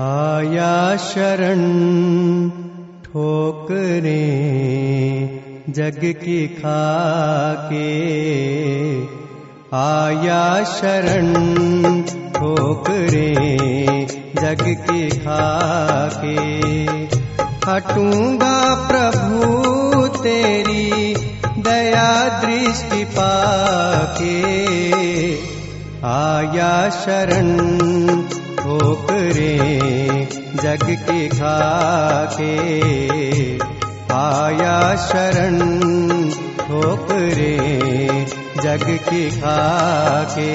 आया शरण ठोकरे जग की खाके। आया शरण ठोकरे जग की खाके। हटूंगा प्रभु तेरी दया दृष्टि पाके। आया शरण ठोकरे जग की खाके। आया शरण ठोकरे जग की खाके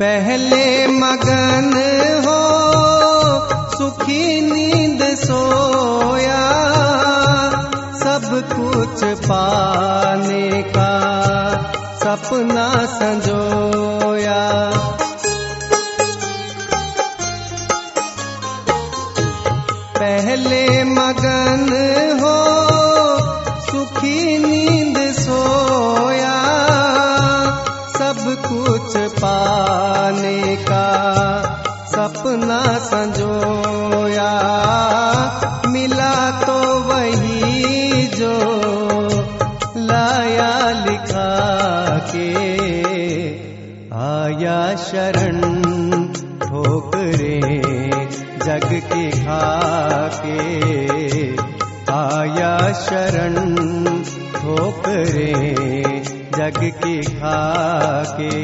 पहले मगन हो, सुखी नींद सोया, सब कुछ पाने का सपना संजोया। पहले मगन हो, सुखी सपना संजोया। मिला तो वही जो लाया लिखा के आया शरण ठोकरे जग की खाके। आया शरण ठोकरे जग की खाके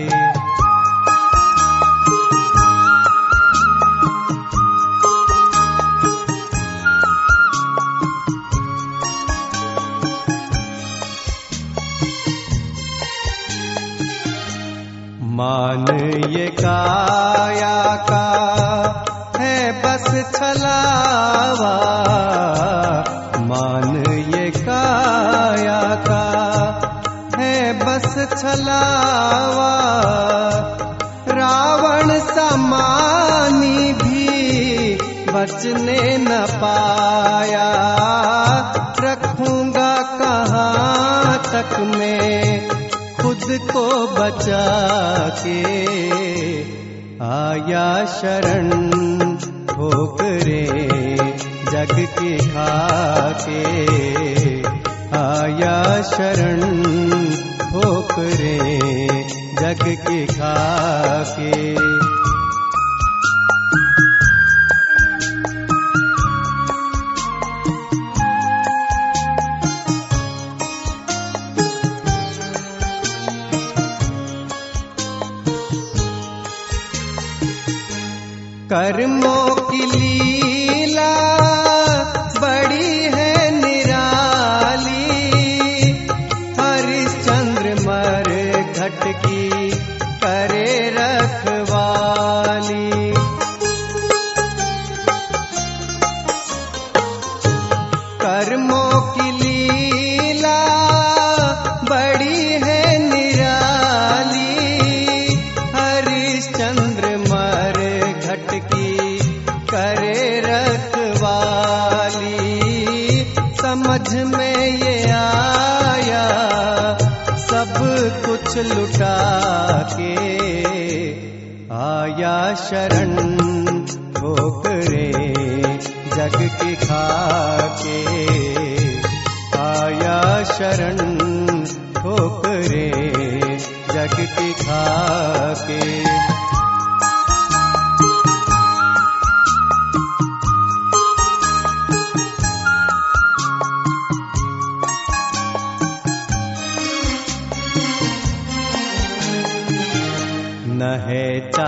मान ये काया का है बस छलावा। मान ये काया का है बस छलावा। रावण समानी भी बचने न पाया। आया शरण ठोकरे जग के खाके। आया शरण ठोकरे जग के खाके कर्मों की लीला बड़ी है निराली। हरिश्चंद्र मर घट की करे रखवाली। कर्मों कुछ लुटा के आया शरण ठोकरे जग के खाके। आया शरण ठोकरे जग के खाके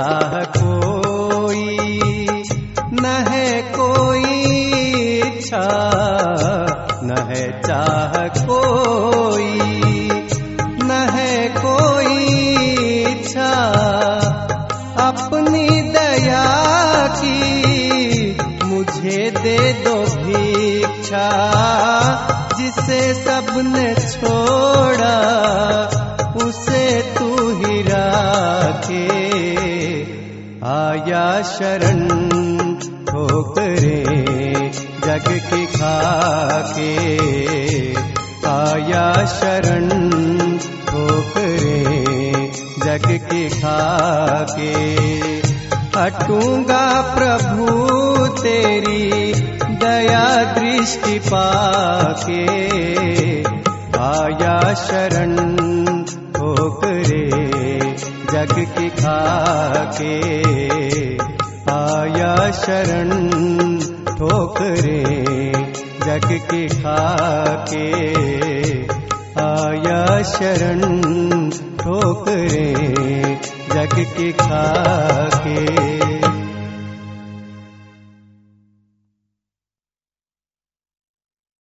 चाह कोई न है कोई इच्छा। न है चाह कोई न है कोई इच्छा। अपनी दया की मुझे दे दो भिक्षा, जिसे सबने छोड़ा, उसे तू ही राखे। आया शरण ठोकरे जग की खाके। आया शरण ठोकरे जग की खाके। हटूँगा प्रभु तेरी दया दृष्टि पाके। आया शरण जग की खाके आया शरण ठोकरे जग की खाके आया शरण ठोकरे जग की खाके